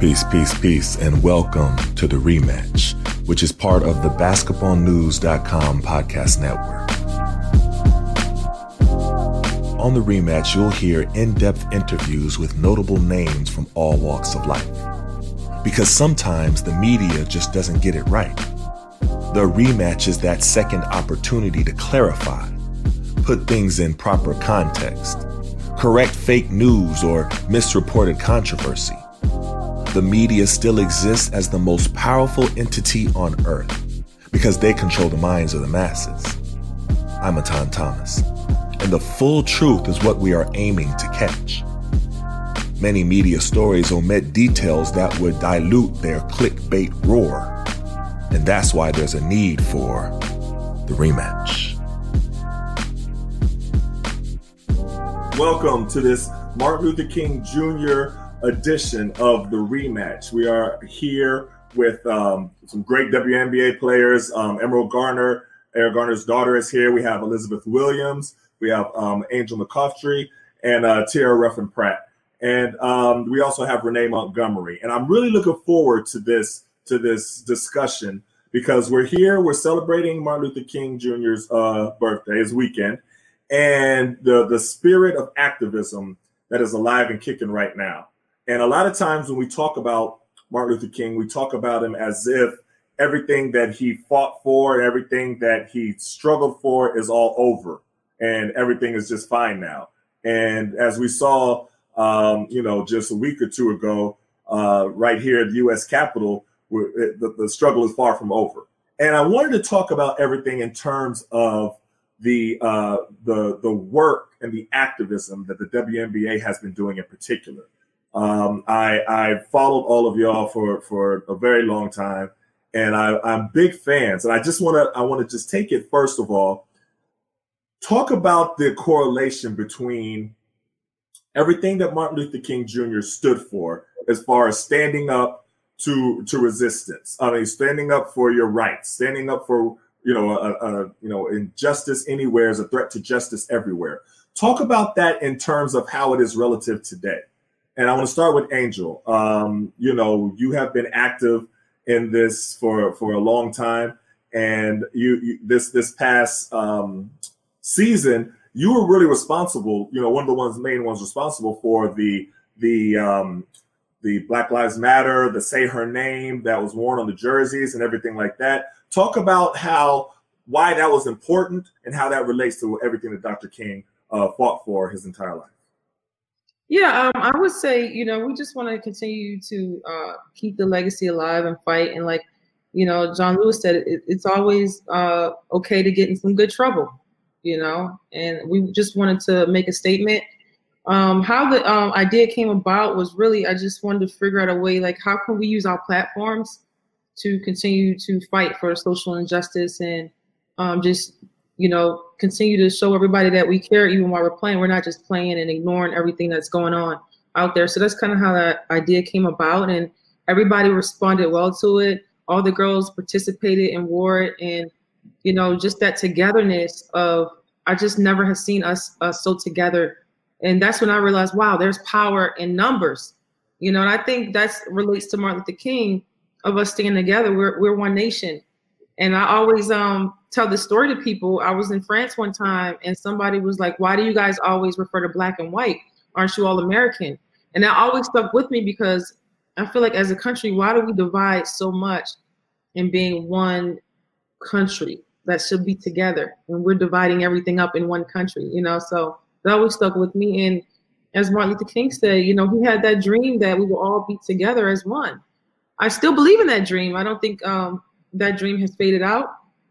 Peace, peace, peace, and welcome to the rematch, which is part of the basketballnews.com podcast network. On the rematch, you'll hear in depth interviews with notable names from all walks of life. Because sometimes the media just doesn't get it right. The rematch is that second opportunity to clarify, put things in proper context, correct fake news or misreported controversy. The media still exists as the most powerful entity on earth because they control the minds of the masses. I'm Etan Thomas, and the full truth is what we are aiming to catch. Many media stories omit details that would dilute their clickbait roar, and that's why there's a need for the rematch. Welcome to this Martin Luther King Jr. edition of the rematch. We are here with um, some great WNBA players. Um, Emerald Garner, Eric Garner's daughter, is here. We have Elizabeth Williams. We have um, Angel McCoughtry and uh, Tierra Ruffin Pratt. And um, we also have Renee Montgomery. And I'm really looking forward to this to this discussion because we're here, we're celebrating Martin Luther King Jr.'s uh, birthday, his weekend, and the the spirit of activism that is alive and kicking right now. And a lot of times when we talk about Martin Luther King, we talk about him as if everything that he fought for and everything that he struggled for is all over and everything is just fine now. And as we saw, um, you know, just a week or two ago, uh, right here at the U.S. Capitol, the, the struggle is far from over. And I wanted to talk about everything in terms of the uh, the the work and the activism that the WNBA has been doing in particular. Um, I I followed all of y'all for for a very long time, and I, I'm big fans. And I just want to I want to just take it first of all talk about the correlation between everything that Martin Luther King Jr. stood for as far as standing up to to resistance. I mean, standing up for your rights, standing up for you know a, a you know injustice anywhere is a threat to justice everywhere. Talk about that in terms of how it is relative today. And I want to start with Angel. Um, you know, you have been active in this for for a long time, and you, you this this past um, season, you were really responsible. You know, one of the ones main ones responsible for the the um, the Black Lives Matter, the Say Her Name that was worn on the jerseys and everything like that. Talk about how why that was important and how that relates to everything that Dr. King uh, fought for his entire life. Yeah, um, I would say you know we just want to continue to uh, keep the legacy alive and fight and like you know John Lewis said it, it's always uh, okay to get in some good trouble, you know, and we just wanted to make a statement. Um, how the um, idea came about was really I just wanted to figure out a way like how can we use our platforms to continue to fight for social injustice and um, just you know continue to show everybody that we care even while we're playing. We're not just playing and ignoring everything that's going on out there. So that's kind of how that idea came about and everybody responded well to it. All the girls participated and wore it, and you know, just that togetherness of I just never have seen us us so together, and that's when I realized, wow, there's power in numbers, you know, and I think that relates to Martin Luther King of us staying together. We're we're one nation, and I always um tell this story to people. I was in France one time, and somebody was like, "Why do you guys always refer to black and white? Aren't you all American?" And that always stuck with me because I feel like as a country, why do we divide so much in being one country that should be together? And we're dividing everything up in one country, you know? So that always stuck with me. And as Martin Luther King said, you know, he had that dream that we will all be together as one. I still believe in that dream. I don't think um, that dream has faded out.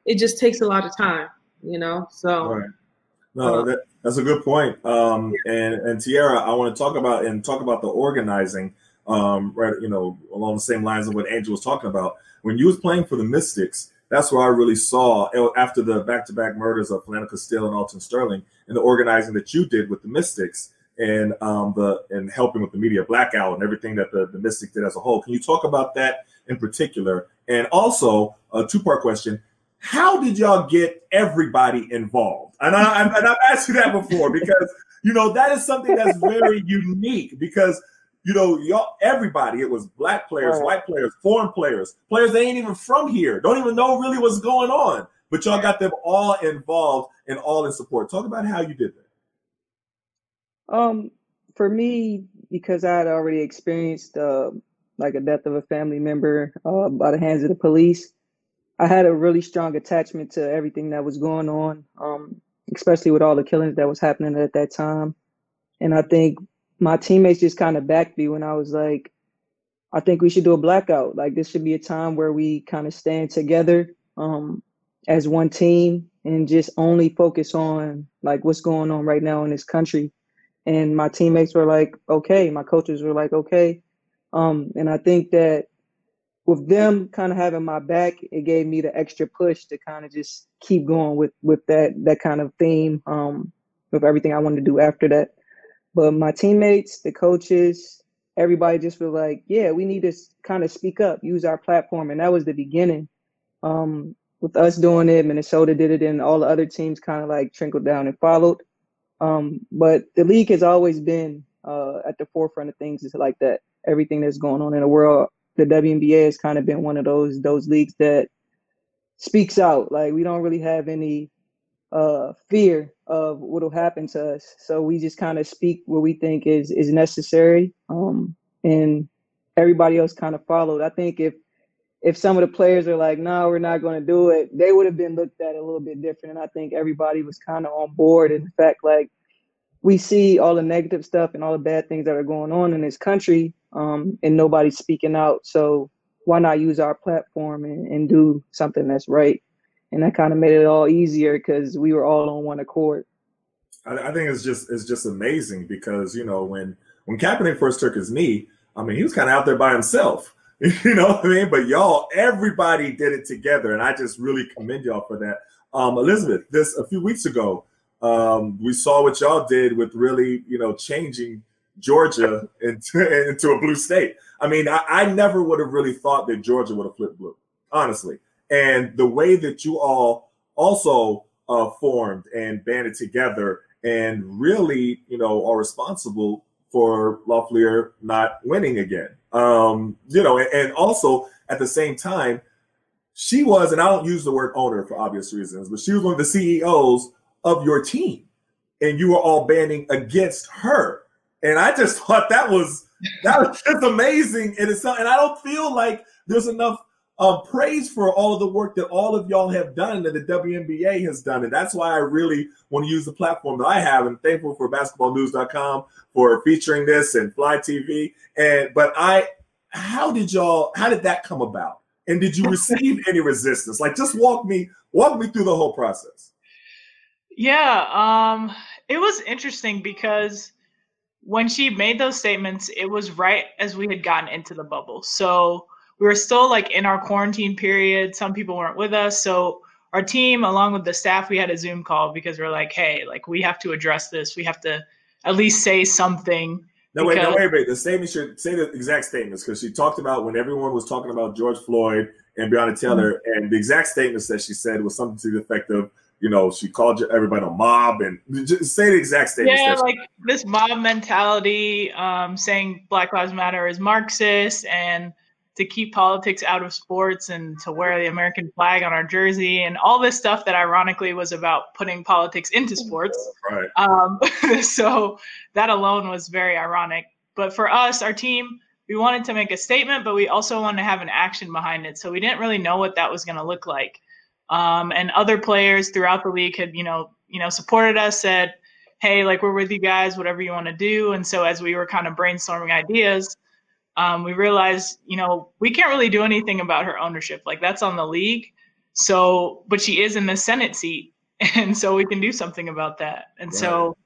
It just takes a lot of time, you know? So. Right. No, uh, that, that's a good point. Um, and and Tierra, I want to talk about and talk about the organizing um, right, you know, along the same lines of what Angel was talking about. When you was playing for the Mystics, that's where I really saw after the back-to-back murders of Philando Castile and Alton Sterling, and the organizing that you did with the Mystics, and um, the and helping with the media blackout and everything that the, the Mystic did as a whole. Can you talk about that in particular? And also a two-part question: How did y'all get everybody involved? And, I, and I've asked you that before because you know that is something that's very unique because you know, y'all, everybody, it was black players, right. white players, foreign players, players that ain't even from here, don't even know really what's going on. But y'all got them all involved and all in support. Talk about how you did that. Um, for me, because I had already experienced uh, like a death of a family member uh, by the hands of the police, I had a really strong attachment to everything that was going on, um, especially with all the killings that was happening at that time. And I think my teammates just kind of backed me when I was like, I think we should do a blackout. Like this should be a time where we kind of stand together um, as one team and just only focus on like what's going on right now in this country. And my teammates were like, okay. My coaches were like, okay. Um, and I think that with them kind of having my back, it gave me the extra push to kind of just keep going with with that that kind of theme um, with everything I wanted to do after that. But my teammates, the coaches, everybody just was like, yeah, we need to kind of speak up, use our platform. And that was the beginning. Um, with us doing it, Minnesota did it, and all the other teams kind of like trickled down and followed. Um, but the league has always been uh, at the forefront of things is like that. Everything that's going on in the world, the WNBA has kind of been one of those those leagues that speaks out. Like we don't really have any uh, fear of what will happen to us. So we just kind of speak what we think is is necessary, um, and everybody else kind of followed. I think if if some of the players are like, "No, we're not going to do it," they would have been looked at a little bit different. And I think everybody was kind of on board. In fact, like we see all the negative stuff and all the bad things that are going on in this country, um, and nobody's speaking out. So why not use our platform and, and do something that's right? and that kind of made it all easier because we were all on one accord. I, I, think it's just it's just amazing because you know when when Kaepernick first took his knee, I mean he was kind of out there by himself, you know what I mean? But y'all, everybody did it together, and I just really commend y'all for that. Um, Elizabeth, this a few weeks ago, um, we saw what y'all did with really you know changing Georgia into into a blue state. I mean, I, I never would have really thought that Georgia would have flipped blue, honestly and the way that you all also uh, formed and banded together and really, you know, are responsible for Loeffler not winning again. Um, you know, and, and also at the same time, she was, and I don't use the word owner for obvious reasons, but she was one of the CEOs of your team, and you were all banding against her. And I just thought that was that was just amazing. And it's and I don't feel like there's enough um, praise for all of the work that all of y'all have done that the WNBA has done. And that's why I really want to use the platform that I have and thankful for basketballnews.com for featuring this and Fly TV. And but I how did y'all how did that come about? And did you receive any resistance? Like just walk me walk me through the whole process. Yeah, um it was interesting because when she made those statements, it was right as we had gotten into the bubble. So we were still like in our quarantine period. Some people weren't with us. So our team, along with the staff, we had a Zoom call because we're like, hey, like we have to address this. We have to at least say something No, wait, no, wait, wait. The statement should say the exact statements because she talked about when everyone was talking about George Floyd and Breonna Taylor, mm-hmm. and the exact statements that she said was something to the effect of, you know, she called everybody a mob, and just say the exact statements. Yeah, like this mob mentality, um, saying Black Lives Matter is Marxist, and to keep politics out of sports and to wear the American flag on our jersey and all this stuff that ironically was about putting politics into sports. Right. Um, so that alone was very ironic. But for us, our team, we wanted to make a statement, but we also wanted to have an action behind it. So we didn't really know what that was going to look like. Um, and other players throughout the league had, you know, you know, supported us, said, "Hey, like we're with you guys, whatever you want to do." And so as we were kind of brainstorming ideas, um, we realized, you know, we can't really do anything about her ownership. Like that's on the league. So, but she is in the Senate seat, and so we can do something about that. And right. so,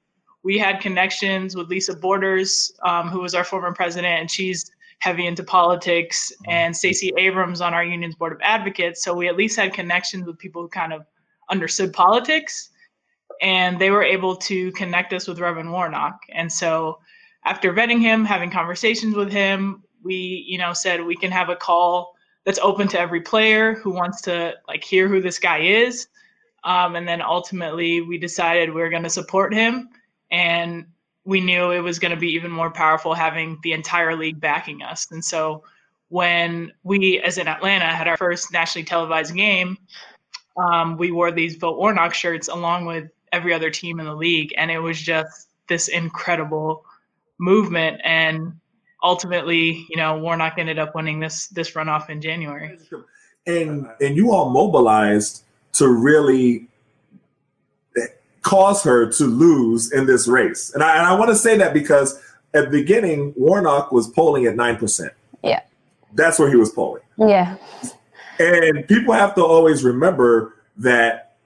we had connections with Lisa Borders, um, who was our former president, and she's heavy into politics, mm-hmm. and Stacey Abrams on our union's board of advocates. So we at least had connections with people who kind of understood politics, and they were able to connect us with Reverend Warnock. And so after vetting him, having conversations with him, we, you know, said we can have a call that's open to every player who wants to like hear who this guy is. Um, and then ultimately we decided we are going to support him. And we knew it was going to be even more powerful having the entire league backing us. And so when we, as in Atlanta, had our first nationally televised game, um, we wore these Vote Warnock shirts along with every other team in the league. And it was just this incredible movement and ultimately you know warnock ended up winning this this runoff in january and and you all mobilized to really cause her to lose in this race. And i, and I want to say that because at the beginning warnock was polling at 9% yeah. That's where he was polling. Yeah. And people have to always remember that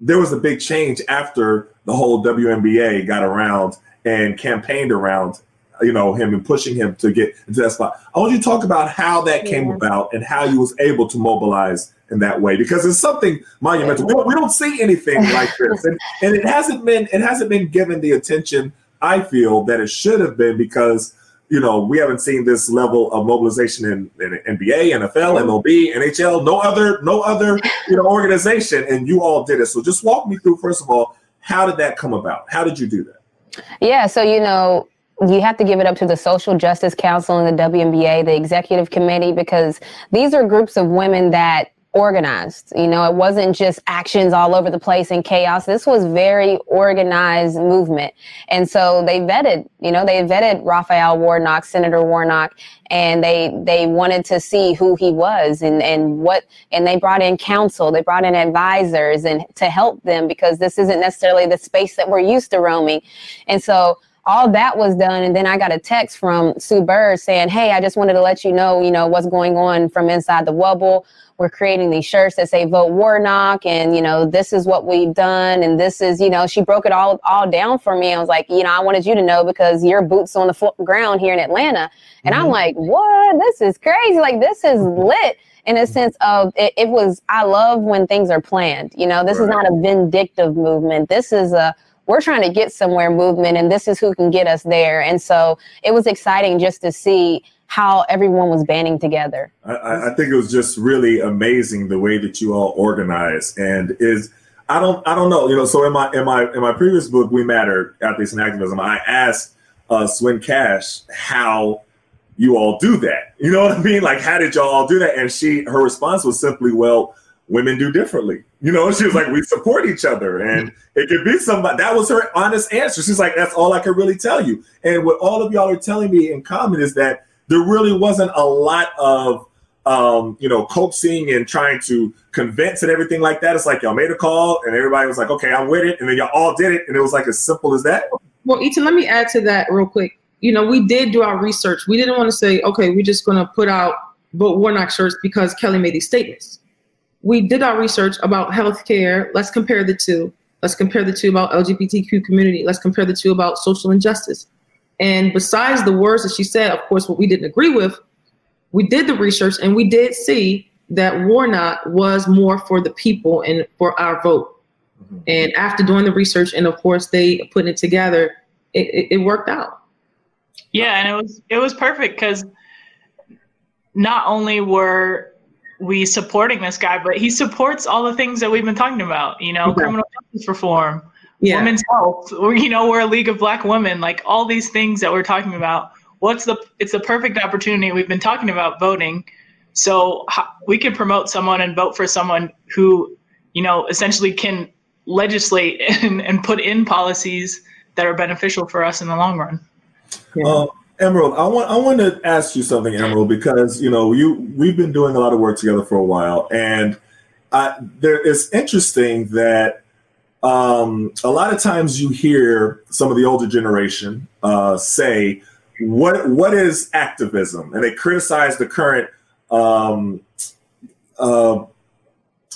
there was a big change after the whole WNBA got around and campaigned around you know him and pushing him to get into that spot. I want you to talk about how that came yeah. about and how you was able to mobilize in that way because it's something monumental. We don't, we don't see anything like this, and, and it hasn't been it hasn't been given the attention I feel that it should have been because you know we haven't seen this level of mobilization in, in NBA, NFL, MLB, NHL, no other no other you know organization, and you all did it. So just walk me through first of all, how did that come about? How did you do that? Yeah, so you know, you have to give it up to the Social Justice Council and the WNBA, the executive committee, because these are groups of women that organized. You know, it wasn't just actions all over the place and chaos. This was very organized movement. And so they vetted, you know, they vetted Raphael Warnock, Senator Warnock, and they they wanted to see who he was and and what and they brought in counsel, they brought in advisors and to help them because this isn't necessarily the space that we're used to roaming. And so all that was done and then i got a text from sue bird saying hey i just wanted to let you know you know what's going on from inside the wubble we're creating these shirts that say vote Warnock and you know this is what we've done and this is you know she broke it all all down for me. I was like you know I wanted you to know because your boots on the ground here in Atlanta and mm-hmm. I'm like what this is crazy like this is lit in a sense of it, it was I love when things are planned. You know this right. is not a vindictive movement. This is a we're trying to get somewhere movement and this is who can get us there. And so it was exciting just to see how everyone was banding together. I, I, think it was just really amazing the way that you all organized and is I don't I don't know you know so in my in my in my previous book We Matter Athletes and Activism I asked uh, Swin Cash how you all do that you know what I mean like how did y'all all do that and she her response was simply well women do differently you know she was like we support each other and it could be somebody that was her honest answer she's like that's all I can really tell you and what all of y'all are telling me in common is that there really wasn't a lot of um, you know, coaxing and trying to convince and everything like that. It's like y'all made a call and everybody was like, okay, I'm with it. And then y'all all did it. And it was like as simple as that. Well, Etan, let me add to that real quick. You know, we did do our research. We didn't want to say, okay, we're just going to put out vote Warnock shirts because Kelly made these statements. We did our research about healthcare. Let's compare the two. Let's compare the two about LGBTQ community. Let's compare the two about social injustice. And besides the words that she said, of course, what we didn't agree with, we did the research and we did see that Warnock was more for the people and for our vote. Mm-hmm. And after doing the research and of course they putting it together, it, it, it worked out. Yeah, and it was it was perfect because not only were we supporting this guy, but he supports all the things that we've been talking about. You know, yeah. criminal justice reform, yeah. women's health. Or, you know, we're a league of black women. Like all these things that we're talking about. What's the? It's the perfect opportunity. We've been talking about voting, so we can promote someone and vote for someone who, you know, essentially can legislate and, and put in policies that are beneficial for us in the long run. Yeah. Uh, Emerald, I want I want to ask you something, Emerald, because you know you we've been doing a lot of work together for a while, and I, there it's interesting that um, a lot of times you hear some of the older generation uh, say, "What what is activism?" and they criticize the current um, uh,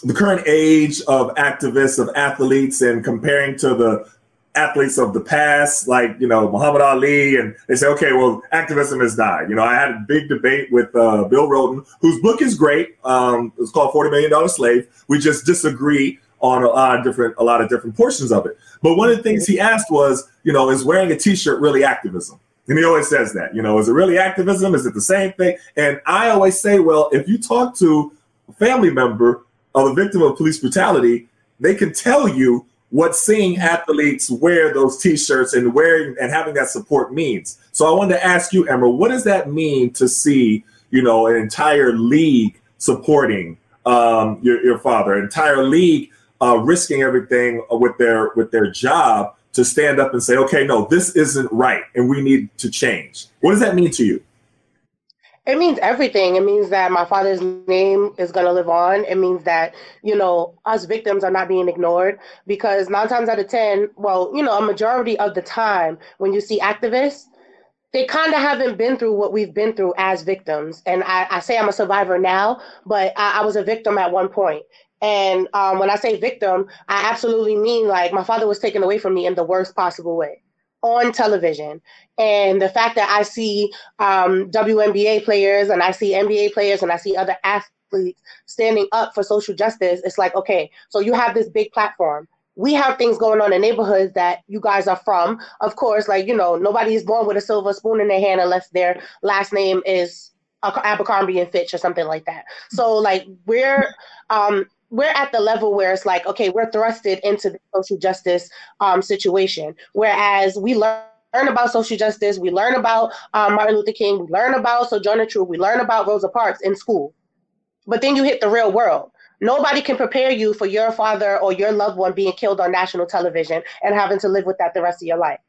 the current age of activists of athletes and comparing to the athletes of the past, like you know Muhammad Ali, and they say, okay, well, activism has died. You know, I had a big debate with uh, Bill Rhoden, whose book is great. Um, it's called Forty Million Dollar Slave. We just disagree on a lot of different a lot of different portions of it. But one of the things he asked was, you know, is wearing a T-shirt really activism? And he always says that, you know, is it really activism? Is it the same thing? And I always say, well, if you talk to a family member of a victim of police brutality, they can tell you what seeing athletes wear those t-shirts and wearing and having that support means. So I wanted to ask you, Emerald, what does that mean to see, you know, an entire league supporting um, your, your father, entire league uh, risking everything with their with their job to stand up and say, okay, no, this isn't right, and we need to change. What does that mean to you? It means everything. It means that my father's name is going to live on. It means that, you know, us victims are not being ignored because nine times out of 10, well, you know, a majority of the time when you see activists, they kind of haven't been through what we've been through as victims. And I, I say I'm a survivor now, but I, I was a victim at one point. And um, when I say victim, I absolutely mean like my father was taken away from me in the worst possible way on television. And the fact that I see um, WNBA players and I see NBA players and I see other athletes standing up for social justice, it's like, okay, so you have this big platform. We have things going on in neighborhoods that you guys are from. Of course, like, you know, nobody is born with a silver spoon in their hand unless their last name is Abercrombie and Fitch or something like that. So, like, we're um, we're at the level where it's like, okay, we're thrusted into the social justice um, situation. Whereas we learn learn about social justice, we learn about um, Martin Luther King, we learn about Sojourner Truth, we learn about Rosa Parks in school. But then you hit the real world. Nobody can prepare you for your father or your loved one being killed on national television and having to live with that the rest of your life.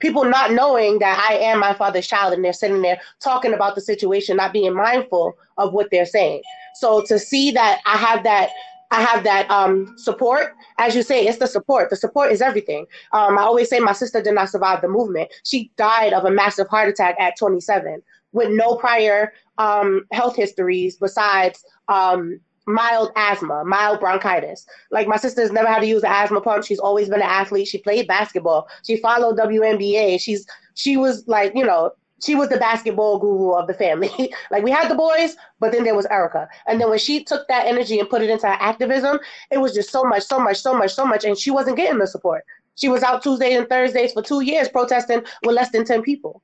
People not knowing that I am my father's child and they're sitting there talking about the situation, not being mindful of what they're saying. So to see that I have that I have that um, support. As you say, it's the support. The support is everything. Um, I always say my sister did not survive the movement. She died of a massive heart attack at 27 with no prior um, health histories besides um, mild asthma, mild bronchitis. Like my sister's never had to use an asthma pump. She's always been an athlete. She played basketball. She followed WNBA. She's she was like, you know, she was the basketball guru of the family. like we had the boys, but then there was Erica. And then when she took that energy and put it into activism, it was just so much, so much, so much, so much. And she wasn't getting the support. She was out Tuesdays and Thursdays for two years protesting with less than 10 people.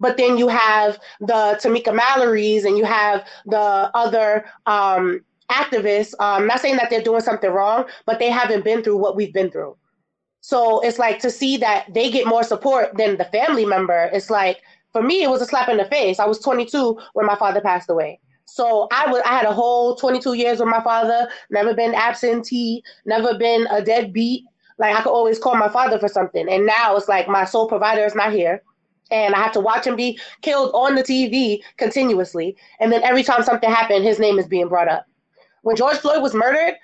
But then you have the Tamika Mallory's and you have the other um, activists. I'm um, not saying that they're doing something wrong, but they haven't been through what we've been through. So it's like to see that they get more support than the family member. It's like for me, it was a slap in the face. I was 22 when my father passed away. So I was I had a whole 22 years with my father, never been absentee, never been a deadbeat. Like I could always call my father for something. And now it's like my sole provider is not here. And I have to watch him be killed on the TV continuously. And then every time something happened, his name is being brought up. When George Floyd was murdered,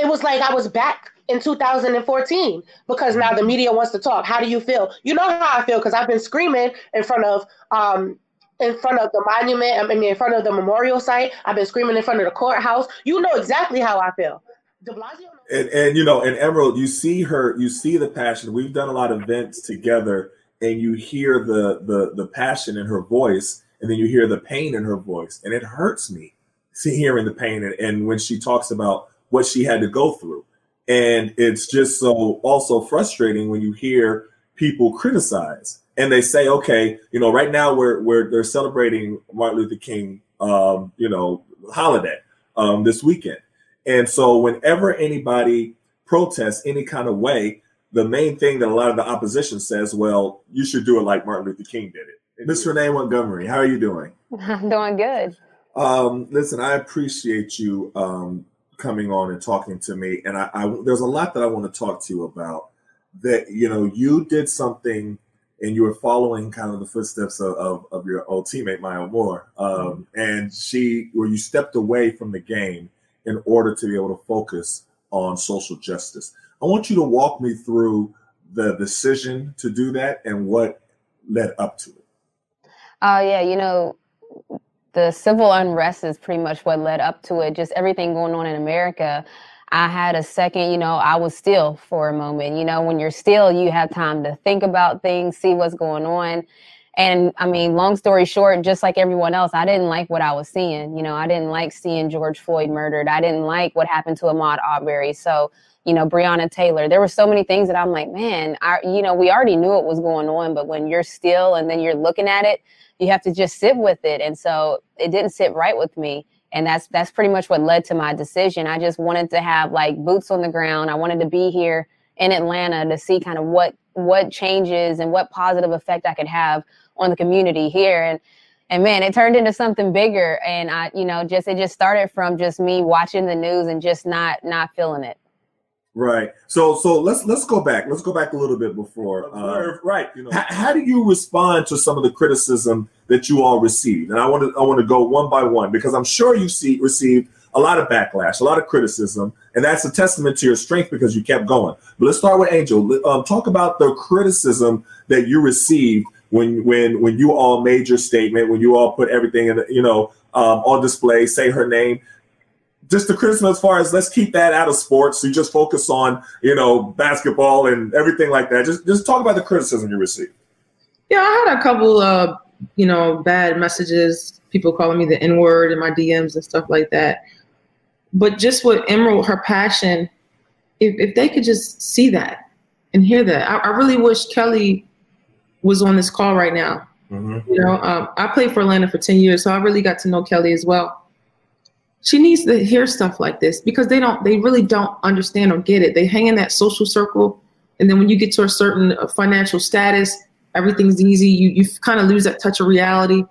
it was like I was back in 2014 because now the media wants to talk. How do you feel? You know how I feel because I've been screaming in front of um in front of the monument. I mean, in front of the memorial site. I've been screaming in front of the courthouse. You know exactly how I feel. And, and you know, and Emerald, you see her, you see the passion. We've done a lot of events together, and you hear the the the passion in her voice, and then you hear the pain in her voice, and it hurts me see hearing the pain and, and when she talks about what she had to go through and it's just so also frustrating when you hear people criticize. and they say, okay, you know, right now we're we're they're celebrating Martin Luther King, um, you know, holiday um, this weekend, and so whenever anybody protests any kind of way, the main thing that a lot of the opposition says, well, you should do it like Martin Luther King did it. Miss Renee Montgomery, how are you doing? I'm doing good. Um, listen, I appreciate you um, coming on and talking to me, and I, I there's a lot that I want to talk to you about. That you know, you did something and you were following kind of the footsteps of, of, of your old teammate Maya Moore, um, and she where you stepped away from the game in order to be able to focus on social justice. I want you to walk me through the decision to do that and what led up to it. Uh, yeah, you know, the civil unrest is pretty much what led up to it. Just everything going on in America. I had a second, you know, I was still for a moment. You know, when you're still, you have time to think about things, see what's going on. And I mean, long story short, just like everyone else, I didn't like what I was seeing. You know, I didn't like seeing George Floyd murdered. I didn't like what happened to Ahmaud Arbery. So, you know, Breonna Taylor. There were so many things that I'm like, man, I, you know, we already knew it was going on, but when you're still and then you're looking at it, you have to just sit with it. And so it didn't sit right with me and that's that's pretty much what led to my decision i just wanted to have like boots on the ground i wanted to be here in atlanta to see kind of what what changes and what positive effect i could have on the community here and and man it turned into something bigger and i you know just it just started from just me watching the news and just not not feeling it Right. So so let's let's go back. Let's go back a little bit before. Uh, right. You know, how, how, do you respond to some of the criticism that you all received? And I want to I want to go one by one because I'm sure you see received a lot of backlash, a lot of criticism, and that's a testament to your strength because you kept going. But let's start with Angel. Um, talk about the criticism that you received when when when you all made your statement, when you all put everything in, you know, um, on display, say her name just the criticism as far as let's keep that out of sports. You just focus on you know basketball and everything like that. Just just talk about the criticism you received. Yeah, I had a couple of you know bad messages, people calling me the N word in my DMs and stuff like that. But just with Emerald, her passion, if if they could just see that and hear that, I, I really wish Kelly was on this call right now. Mm-hmm. You know, um, I played for Atlanta for ten years, so I really got to know Kelly as well. She needs to hear stuff like this because they don't they really don't understand or get it. They hang in that social circle and then when you get to a certain uh, financial status everything's easy. You you kind of lose that touch of reality.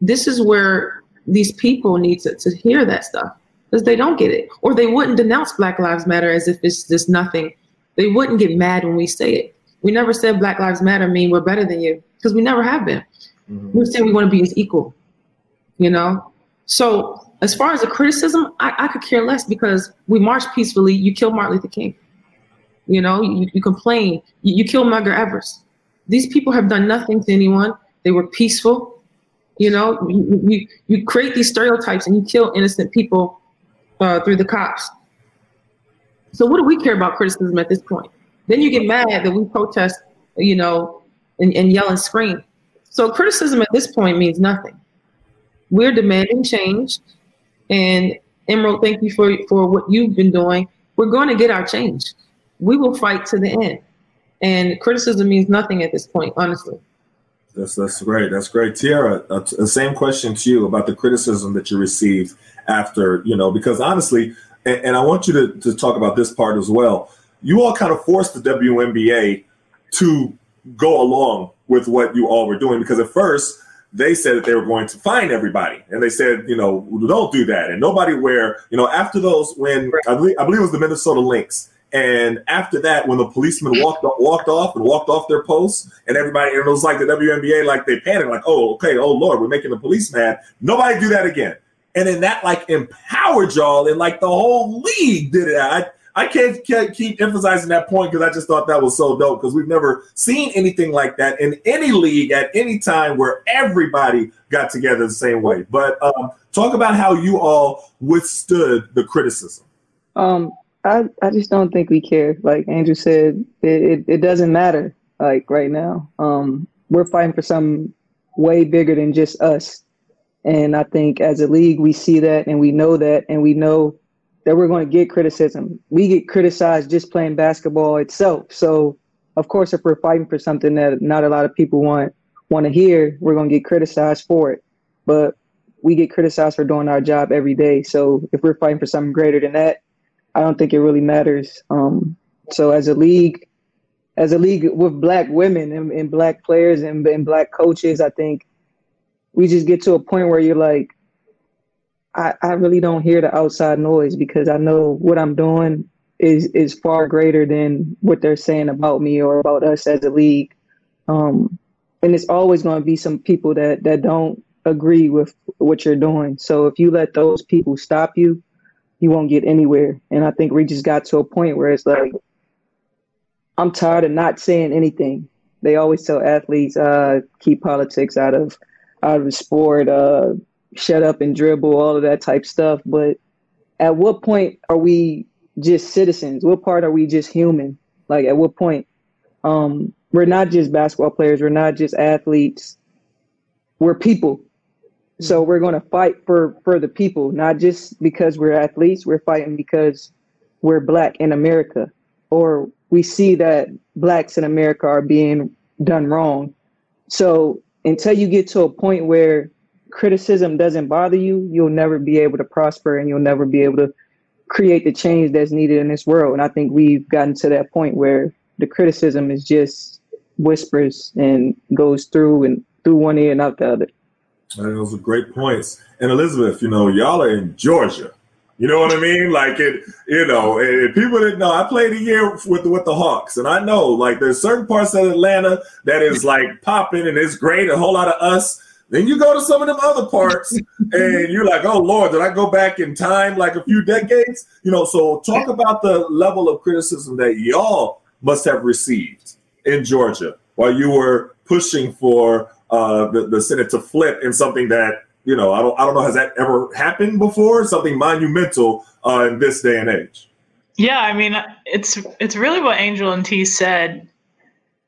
This is where these people need to, to hear that stuff because they don't get it. Or they wouldn't denounce black lives matter as if it's just nothing. They wouldn't get mad when we say it we never said black lives matter mean we're better than you because we never have been mm-hmm. we said we want to be as equal you know so as far as the criticism, I, I could care less because we marched peacefully. You killed Martin Luther King. You know, you, you complain. You, you killed Medgar Evers. These people have done nothing to anyone. They were peaceful. You know, you, you, you create these stereotypes and you kill innocent people uh, through the cops. So what do we care about criticism at this point? Then you get mad that we protest, you know, and, and yell and scream. So criticism at this point means nothing. We're demanding change. And Emerald, thank you for, for what you've been doing. We're going to get our change. We will fight to the end. And criticism means nothing at this point, honestly. That's that's great. That's great, Tierra. Uh, the same question to you about the criticism that you received after you know, because honestly, and, and I want you to, to talk about this part as well. You all kind of forced the WNBA to go along with what you all were doing because at first they said that they were going to fine everybody. And they said, you know, don't do that. And nobody wear, you know, after those, when I believe, I believe it was the Minnesota Lynx. And after that, when the policemen walked walked off and walked off their posts, and everybody, and it was like the WNBA, like they panicked, like, oh, okay, oh Lord, we're making the police mad. Nobody do that again. And then that like empowered y'all, and like the whole league did it. I, I can't, can't keep emphasizing that point because I just thought that was so dope because we've never seen anything like that in any league at any time where everybody got together the same way. But um, talk about how you all withstood the criticism. Um, I, I just don't think we care. Like Angel said, it, it, it doesn't matter like right now. Um, we're fighting for something way bigger than just us. And I think as a league, we see that and we know that and we know that we're going to get criticism. We get criticized just playing basketball itself. So of course, if we're fighting for something that not a lot of people want want to hear, we're gonna get criticized for it. But we get criticized for doing our job every day. So if we're fighting for something greater than that, I don't think it really matters. Um, so as a league, as a league with black women and, and black players and, and black coaches, I think we just get to a point where you're like, I, I really don't hear the outside noise because I know what I'm doing is is far greater than what they're saying about me or about us as a league. Um, and it's always going to be some people that that don't agree with what you're doing. So if you let those people stop you, you won't get anywhere. And I think we just got to a point where it's like, I'm tired of not saying anything. They always tell athletes, uh, keep politics out of out of the sport, uh, shut up and dribble, all of that type stuff. But at what point are we just citizens? What part are we just human? Like at what point? Um, we're not just basketball players. We're not just athletes. We're people. So we're going to fight for for the people, not just because we're athletes. We're fighting because we're black in America, or we see that blacks in America are being done wrong. So until you get to a point where criticism doesn't bother you, you'll never be able to prosper, and you'll never be able to create the change that's needed in this world. And I think we've gotten to that point where the criticism is just whispers and goes through and through one ear and out the other. Those are great points. And Elizabeth, you know, y'all are in Georgia. You know what I mean? Like it, you know, and people didn't know. I played a year with with the Hawks, and I know like there's certain parts of Atlanta that is like popping and it's great, a whole lot of us. Then you go to some of them other parts, and you're like, oh Lord, did I go back in time like a few decades? You know, so talk about the level of criticism that y'all must have received in Georgia while you were pushing for uh, the, the Senate to flip in something that you know I don't I don't know has that ever happened before something monumental uh, in this day and age. Yeah, I mean it's it's really what Angel and T said.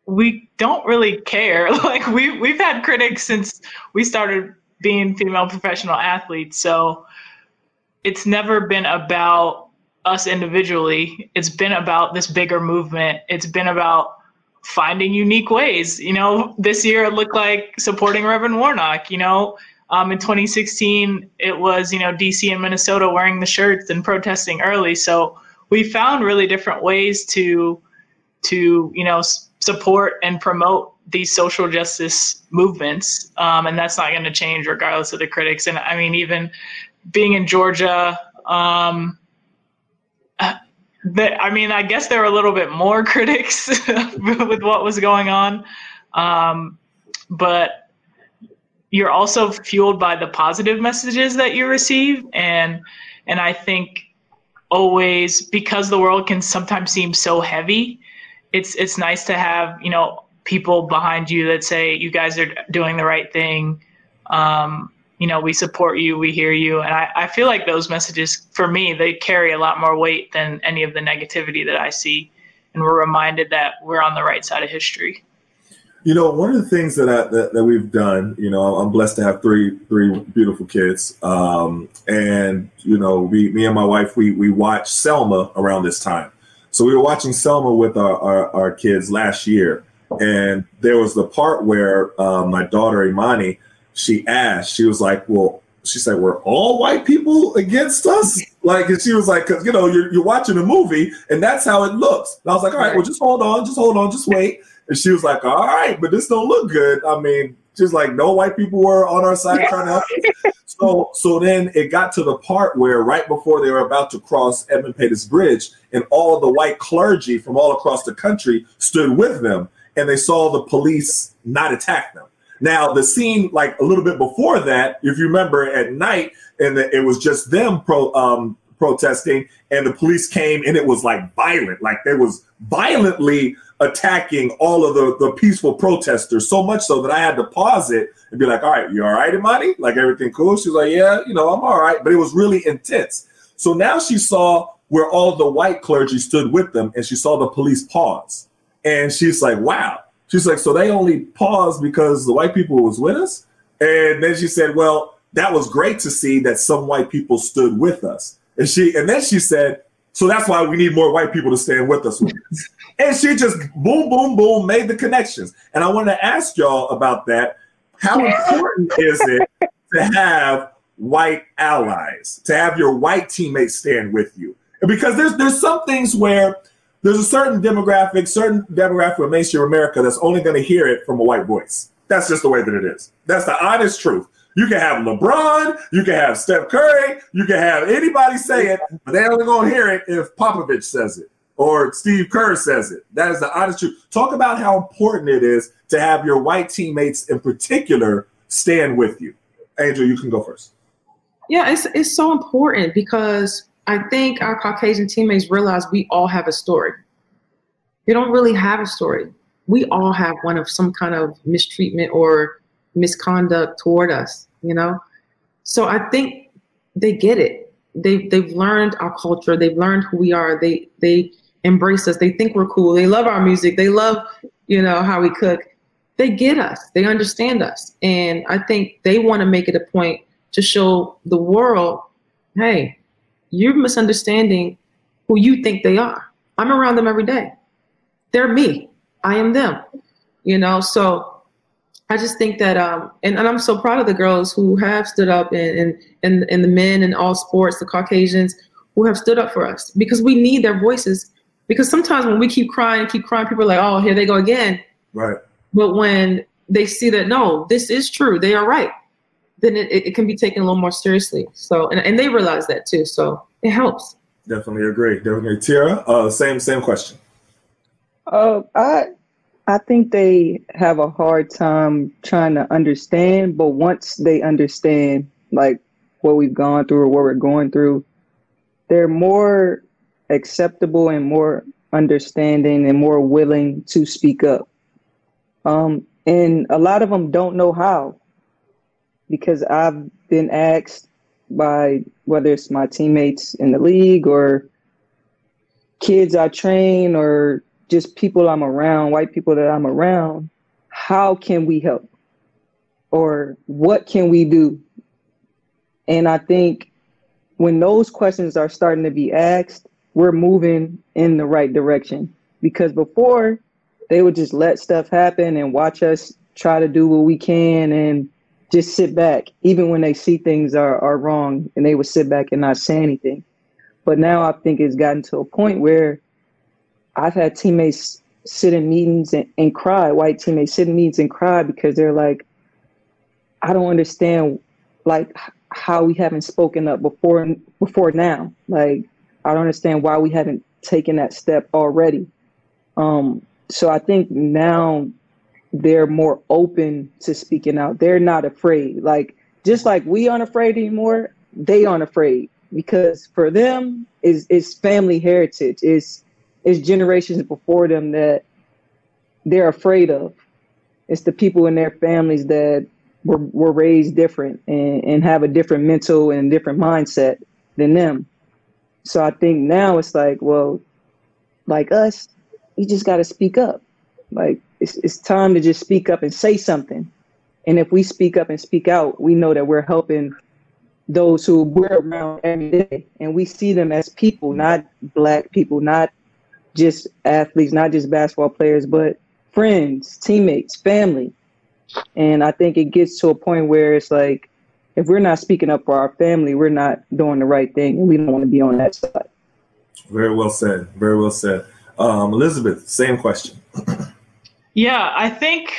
We don't really care. Like we we've had critics since we started being female professional athletes, so it's never been about us individually. It's been about this bigger movement. It's been about finding unique ways. You know, this year it looked like supporting Reverend Warnock. You know, um, in 2016 it was you know DC and Minnesota wearing the shirts and protesting early. So we found really different ways to to you know support and promote these social justice movements, um, and that's not going to change regardless of the critics. And I mean, even being in Georgia. Um, that I mean, I guess there were a little bit more critics with what was going on, um, but you're also fueled by the positive messages that you receive, and and I think always because the world can sometimes seem so heavy, it's it's nice to have you know people behind you that say you guys are doing the right thing. Um, you know, we support you, we hear you. And I, I feel like those messages, for me, they carry a lot more weight than any of the negativity that I see. And we're reminded that we're on the right side of history. You know, one of the things that I, that, that we've done, you know, I'm blessed to have three three beautiful kids, um, and you know, we me and my wife we we watched Selma around this time, so we were watching Selma with our our, our kids last year, and there was the part where uh, my daughter Imani she asked, she was like, well, she said, "We're all white people against us." Like, and she was like, "Cause you know, you're you're watching a movie, and that's how it looks." And I was like, "All right, well, just hold on, just hold on, just wait." And she was like, "All right, but this don't look good." I mean, she's like, "No white people were on our side trying to help." so, so then it got to the part where right before they were about to cross Edmund Pettus Bridge, and all the white clergy from all across the country stood with them, and they saw the police not attack them. Now, the scene, like a little bit before that, if you remember at night, and it was just them pro, um, protesting, and the police came, and it was like violent, like they was violently attacking all of the, the peaceful protesters, so much so that I had to pause it and be like, all right, you all right, Imani? Like everything cool? She's like, yeah, you know, I'm all right. But it was really intense. So now she saw where all the white clergy stood with them, and she saw the police pause. And she's like, wow, She's like, so they only paused because the white people was with us? And then she said, well, that was great to see that some white people stood with us. And she and then she said, So that's why we need more white people to stand with us with. And she just boom, boom, boom, made the connections. And I want to ask y'all about that. How important is it to have white allies, to have your white teammates stand with you? Because there's there's some things where there's a certain demographic, certain demographic of mainstream America that's only going to hear it from a white voice. That's just the way that it is. That's the honest truth. You can have LeBron, you can have Steph Curry, you can have anybody say it, but they're only to hear it if Popovich says it or Steve Kerr says it. That is the honest truth. Talk about how important it is to have your white teammates in particular stand with you. Angel, you can go first. Yeah, it's it's so important because I think our Caucasian teammates realize we all have a story. We don't really have a story. We all have one of some kind of mistreatment or misconduct toward us, you know? So I think they get it. They they've learned our culture, they've learned who we are. They they embrace us. They think we're cool. They love our music. They love, you know, how we cook. They get us. They understand us. And I think they want to make it a point to show the world, hey, you're misunderstanding who you think they are. I'm around them every day. They're me. I am them. You know, so I just think that um and, and I'm so proud of the girls who have stood up and and, and and the men in all sports, the Caucasians who have stood up for us because we need their voices. Because sometimes when we keep crying, and keep crying, people are like, oh, here they go again. Right. But when they see that no, this is true, they are right then it, it can be taken a little more seriously. So, and, and they realize that too. So it helps. Definitely agree. Definitely. Tierra, uh, same, same question. Uh, I, I think they have a hard time trying to understand, but once they understand like what we've gone through or what we're going through, they're more acceptable and more understanding and more willing to speak up. Um, and a lot of them don't know how because I've been asked by whether it's my teammates in the league or kids I train or just people I'm around, white people that I'm around, how can we help? Or what can we do? And I think when those questions are starting to be asked, we're moving in the right direction. Because before, they would just let stuff happen and watch us try to do what we can and just sit back, even when they see things are, are wrong, and they would sit back and not say anything. But now I think it's gotten to a point where I've had teammates sit in meetings and, and cry, white teammates sit in meetings and cry because they're like, I don't understand like how we haven't spoken up before before now. Like I don't understand why we haven't taken that step already. Um, so I think now they're more open to speaking out. They're not afraid. Like just like we aren't afraid anymore, they aren't afraid because for them is is family heritage. Is is generations before them that they're afraid of. It's the people in their families that were, were raised different and, and have a different mental and different mindset than them. So I think now it's like, well, like us, you just got to speak up. Like it's, it's time to just speak up and say something. And if we speak up and speak out, we know that we're helping those who we're around every day. And we see them as people, not black people, not just athletes, not just basketball players, but friends, teammates, family. And I think it gets to a point where it's like, if we're not speaking up for our family, we're not doing the right thing, and we don't want to be on that side. Very well said. Very well said. Um, Elizabeth, same question. Yeah, I think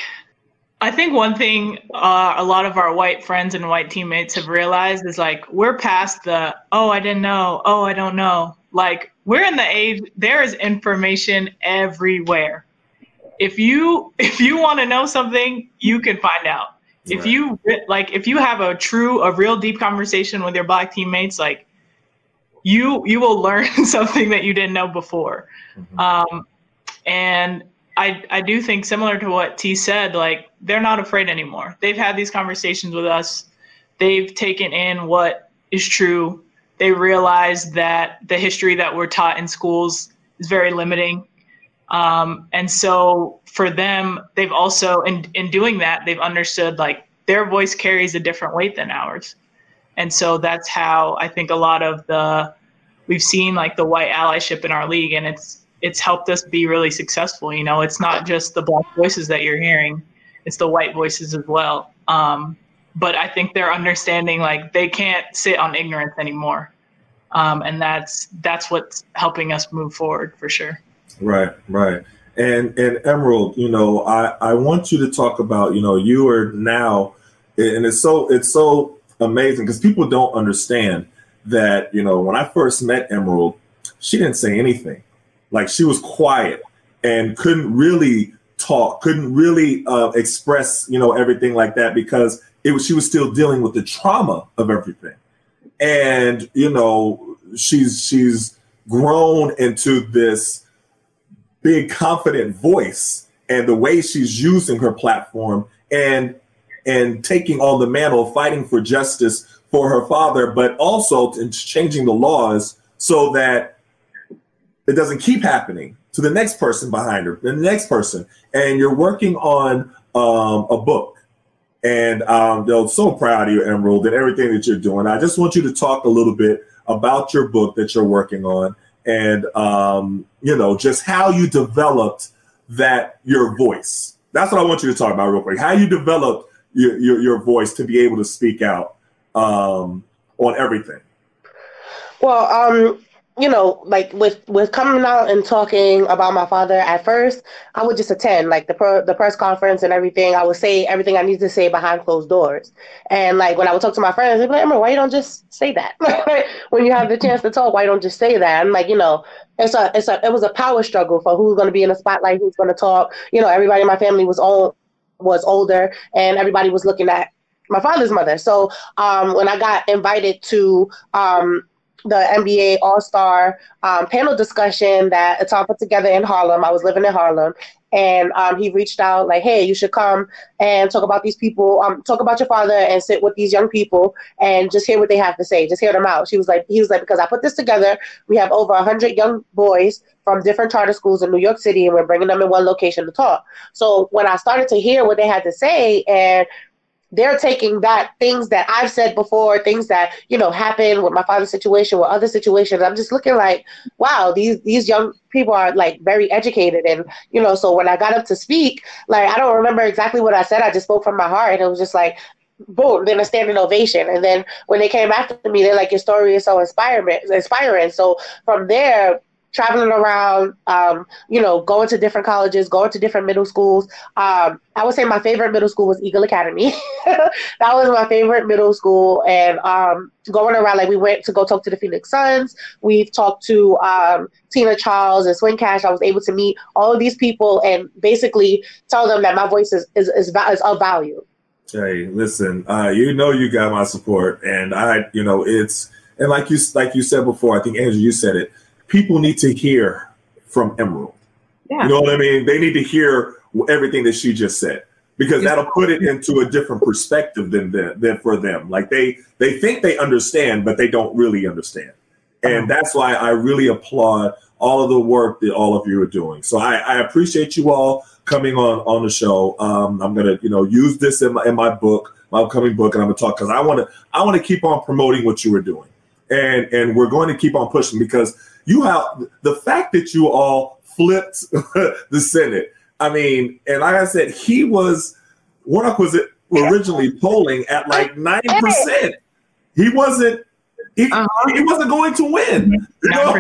I think one thing uh, a lot of our white friends and white teammates have realized is like we're past the oh I didn't know oh I don't know like we're in the age there is information everywhere. If you if you want to know something, you can find out. Right. If you like if you have a true a real deep conversation with your black teammates like you you will learn something that you didn't know before. Mm-hmm. Um, and I, I do think similar to what T said, like they're not afraid anymore. They've had these conversations with us. They've taken in what is true. They realize that the history that we're taught in schools is very limiting. Um, and so for them, they've also, in, in doing that, they've understood like their voice carries a different weight than ours. And so that's how I think a lot of the we've seen like the white allyship in our league, and it's it's helped us be really successful. You know, it's not just the black voices that you're hearing; it's the white voices as well. Um, but I think they're understanding like they can't sit on ignorance anymore, um, and that's that's what's helping us move forward for sure. Right, right. And and Emerald, you know, I I want you to talk about you know you are now, and it's so it's so amazing because people don't understand that you know when I first met Emerald, she didn't say anything, like she was quiet and couldn't really talk, couldn't really uh, express you know everything like that because it was she was still dealing with the trauma of everything, and you know she's she's grown into this big confident voice and the way she's using her platform and and taking on the mantle fighting for justice for her father but also changing the laws so that it doesn't keep happening to the next person behind her the next person. And you're working on um, a book and um, they're so proud of you emerald and everything that you're doing i just want you to talk a little bit about your book that you're working on and um, you know just how you developed that your voice. That's what I want you to talk about real quick. How you developed your your, your voice to be able to speak out um, on everything. Well, um, you know, like with with coming out and talking about my father at first, I would just attend like the the press conference and everything. I would say everything I needed to say behind closed doors. And like when I would talk to my friends, they'd be like, Emma, why you don't just say that? when you have the chance to talk, why don't just say that? I'm like, you know, it's a it's a it was a power struggle for who's gonna be in the spotlight, who's gonna talk. You know, everybody in my family was all was older and everybody was looking at my father's mother. So um, when I got invited to um, the NBA All Star um, panel discussion that Etan put together in Harlem. I was living in Harlem, and um, he reached out like, "Hey, you should come and talk about these people. Um, talk about your father and sit with these young people and just hear what they have to say. Just hear them out." She was like, "He was like, because I put this together. We have over hundred young boys." From different charter schools in New York City, and we're bringing them in one location to talk. So when I started to hear what they had to say, and they're taking that things that I've said before, things that you know happened with my father's situation, with other situations. I'm just looking like, wow, these these young people are like very educated, and you know. So when I got up to speak, like I don't remember exactly what I said. I just spoke from my heart, and it was just like, boom, then a standing ovation. And then when they came after me, they're like, your story is so inspiring, inspiring. So from there, traveling around, um, you know, going to different colleges, going to different middle schools. Um, I would say my favorite middle school was Eagle Academy. that was my favorite middle school. And um, going around, like we went to go talk to the Phoenix Suns. We've talked to um, Tina Charles and Swin Cash. I was able to meet all of these people and basically tell them that my voice is, is, is, is of value. Hey, listen, uh, you know you got my support, and I, you know, it's and like you like you said before, I think Andrew, you said it people need to hear from Emerald. Yeah. You know what I mean? They need to hear everything that she just said because that'll put it into a different perspective than, than, than for them. Like they they think they understand, but they don't really understand, and uh-huh. that's why I really applaud all of the work that all of you are doing. So I, I appreciate you all coming on on the show. Um, I'm gonna you know use this in my in my book, my upcoming book, and I'm gonna talk because I want to I want to keep on promoting what you are doing, and and we're going to keep on pushing because you have the fact that you all flipped the Senate. I mean, and like I said, he was Warnock was it originally polling at like nine percent. He wasn't. He, uh-huh. he wasn't going to win. You know?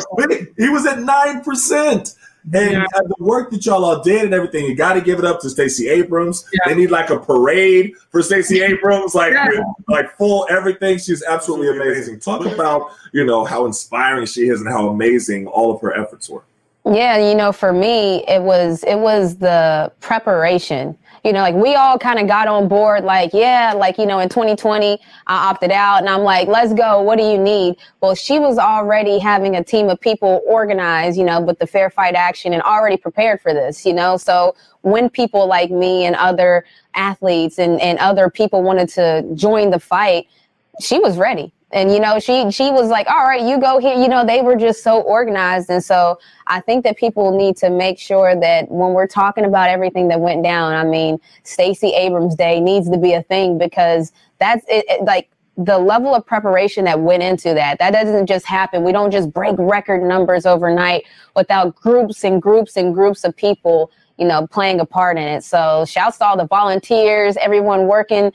He was at nine percent. And yeah. Uh, the work that y'all all did and everything, you got to give it up to Stacey Abrams. Yeah. They need like a parade for Stacey Abrams, like yeah. with, like full everything. She's absolutely amazing. Talk about you know how inspiring she is and how amazing all of her efforts were. Yeah, you know, for me, it was it was the preparation you know, like we all kind of got on board, like, yeah, like, you know, in 2020, I opted out and I'm like, let's go. What do you need? Well, she was already having a team of people organized, you know, with the Fair Fight Action and already prepared for this, you know. So when people like me and other athletes and, and other people wanted to join the fight, she was ready and you know she she was like all right you go here. You know they were just so organized. And so i think that people need to make sure that when we're talking about everything that went down i mean stacey abrams day needs to be a thing because that's it, it like the level of preparation that went into that that doesn't just happen. We don't just break record numbers overnight without groups and groups and groups of people you know playing a part in it. So shouts to all the volunteers everyone working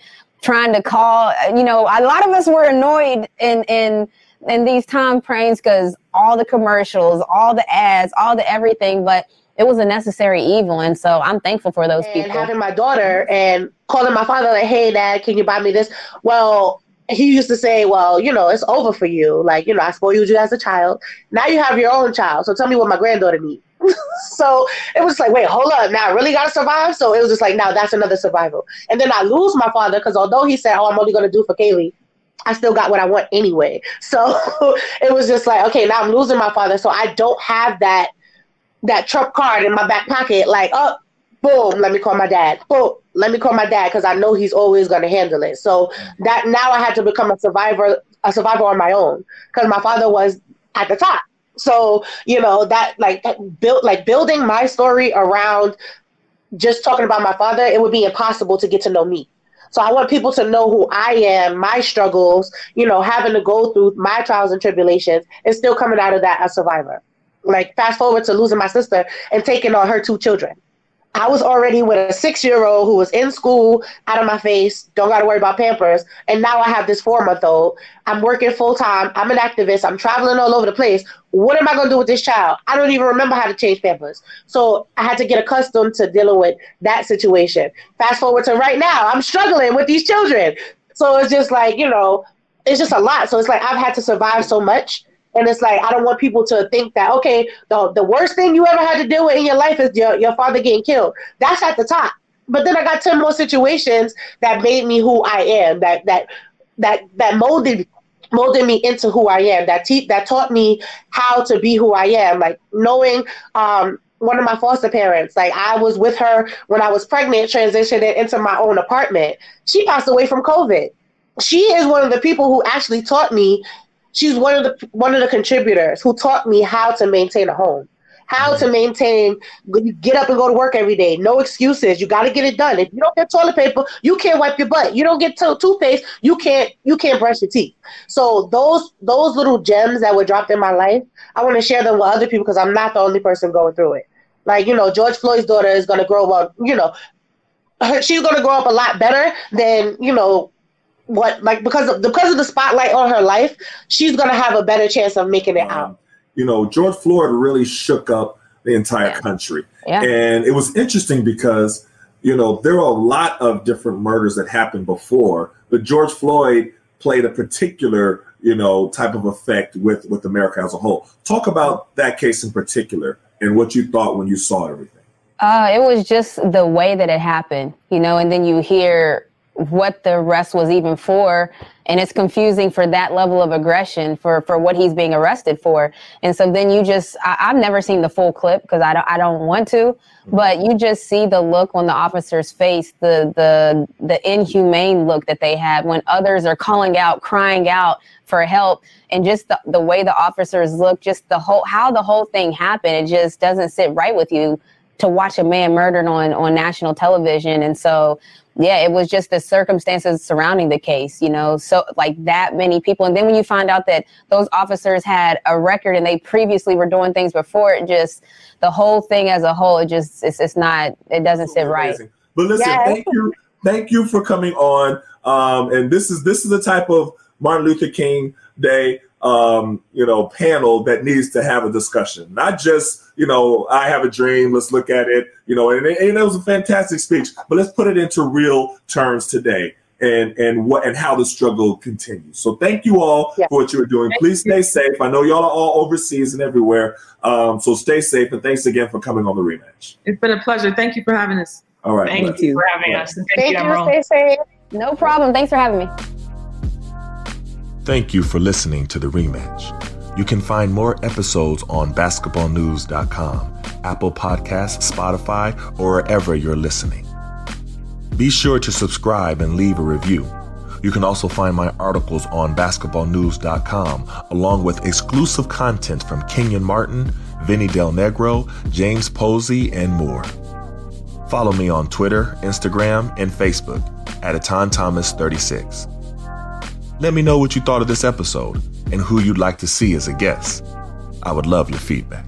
trying to call you know a lot of us were annoyed in in in these time frames because all the commercials all the ads all the everything but it was a necessary evil and so i'm thankful for those and people having my daughter and calling my father like hey dad can you buy me this well he used to say, Well, you know, it's over for you. Like, you know, I spoiled you as a child. Now you have your own child. So tell me what my granddaughter needs. so it was like, wait, hold up. Now I really got to survive. So it was just like, now that's another survival. And then I lose my father because although he said, Oh, I'm only going to do for Kaylee, I still got what I want anyway. So it was just like, okay, now I'm losing my father. So I don't have that that trump card in my back pocket. Like, oh, boom, let me call my dad. Boom, let me call my dad because I know he's always going to handle it. So that now I had to become a survivor, a survivor on my own because my father was at the top. So you know that like built like building my story around just talking about my father, it would be impossible to get to know me. So I want people to know who I am, my struggles, you know, having to go through my trials and tribulations, and still coming out of that as a survivor. Like fast forward to losing my sister and taking on her two children. I was already with a six year old who was in school, out of my face, don't got to worry about Pampers. And now I have this four month old. I'm working full time. I'm an activist. I'm traveling all over the place. What am I going to do with this child? I don't even remember how to change Pampers. So I had to get accustomed to dealing with that situation. Fast forward to right now, I'm struggling with these children. So it's just like, you know, it's just a lot. So it's like I've had to survive so much and it's like I don't want people to think that okay, the the worst thing you ever had to deal with in your life is your, your father getting killed. That's at the top. But then I got 10 more situations that made me who I am, that that that that molded molded me into who I am, that te- that taught me how to be who I am, like knowing um one of my foster parents. Like I was with her when I was pregnant, transitioning into my own apartment. She passed away from COVID. She is one of the people who actually taught me she's one of the one of the contributors who taught me how to maintain a home how to maintain you get up and go to work every day. No excuses. You got to get it done. If you don't get toilet paper you can't wipe your butt. You don't get to- toothpaste you can't you can't brush your teeth. So those those little gems that were dropped in my life i want to share them with other people because i'm not the only person going through it. Like you know george floyd's daughter is going to grow up you know she's going to grow up a lot better than you know what like because of because of the spotlight on her life, she's gonna have a better chance of making it out. You know, George Floyd really shook up the entire yeah. country, yeah. and it was interesting because you know there are a lot of different murders that happened before, but George Floyd played a particular you know type of effect with with America as a whole. Talk about that case in particular and what you thought when you saw everything. Uh, it was just the way that it happened, you know, and then you hear what the arrest was even for and it's confusing for that level of aggression for for what he's being arrested for. And so then you just I, have never seen the full clip because I don't, I don't want to but you just see the look on the officer's face the the the inhumane look that they have when others are calling out crying out for help and just the, the way the officers look just the whole how the whole thing happened it just doesn't sit right with you to watch a man murdered on on national television. And so yeah, it was just the circumstances surrounding the case, you know, so like that many people. And then when you find out that those officers had a record and they previously were doing things before, it just the whole thing as a whole, it just it's, it's not it doesn't sit right. But listen, yes. thank you, thank you for coming on. Um, and this is this is the type of Martin Luther King Day um, you know, panel that needs to have a discussion, not just, you know, I have a dream, let's look at it, you know, and, and it was a fantastic speech, but let's put it into real terms today and and what and how the struggle continues. So thank you all yeah. for what you are doing. Thank Please stay safe. I know y'all are all overseas and everywhere. Um, so stay safe and thanks again for coming on the rematch. It's been a pleasure. Thank you for having us. All right. Thank you for having us. Thank, thank you, you stay safe. No problem. Thanks for having me. Thank you for listening to the rematch. You can find more episodes on basketballnews.com, Apple Podcasts, Spotify, or wherever you're listening. Be sure to subscribe and leave a review. You can also find my articles on basketballnews.com, along with exclusive content from Kenyon Martin, Vinny Del Negro, James Posey, and more. Follow me on Twitter, Instagram, and Facebook at Etan Thomas 36. Let me know what you thought of this episode and who you'd like to see as a guest. I would love your feedback.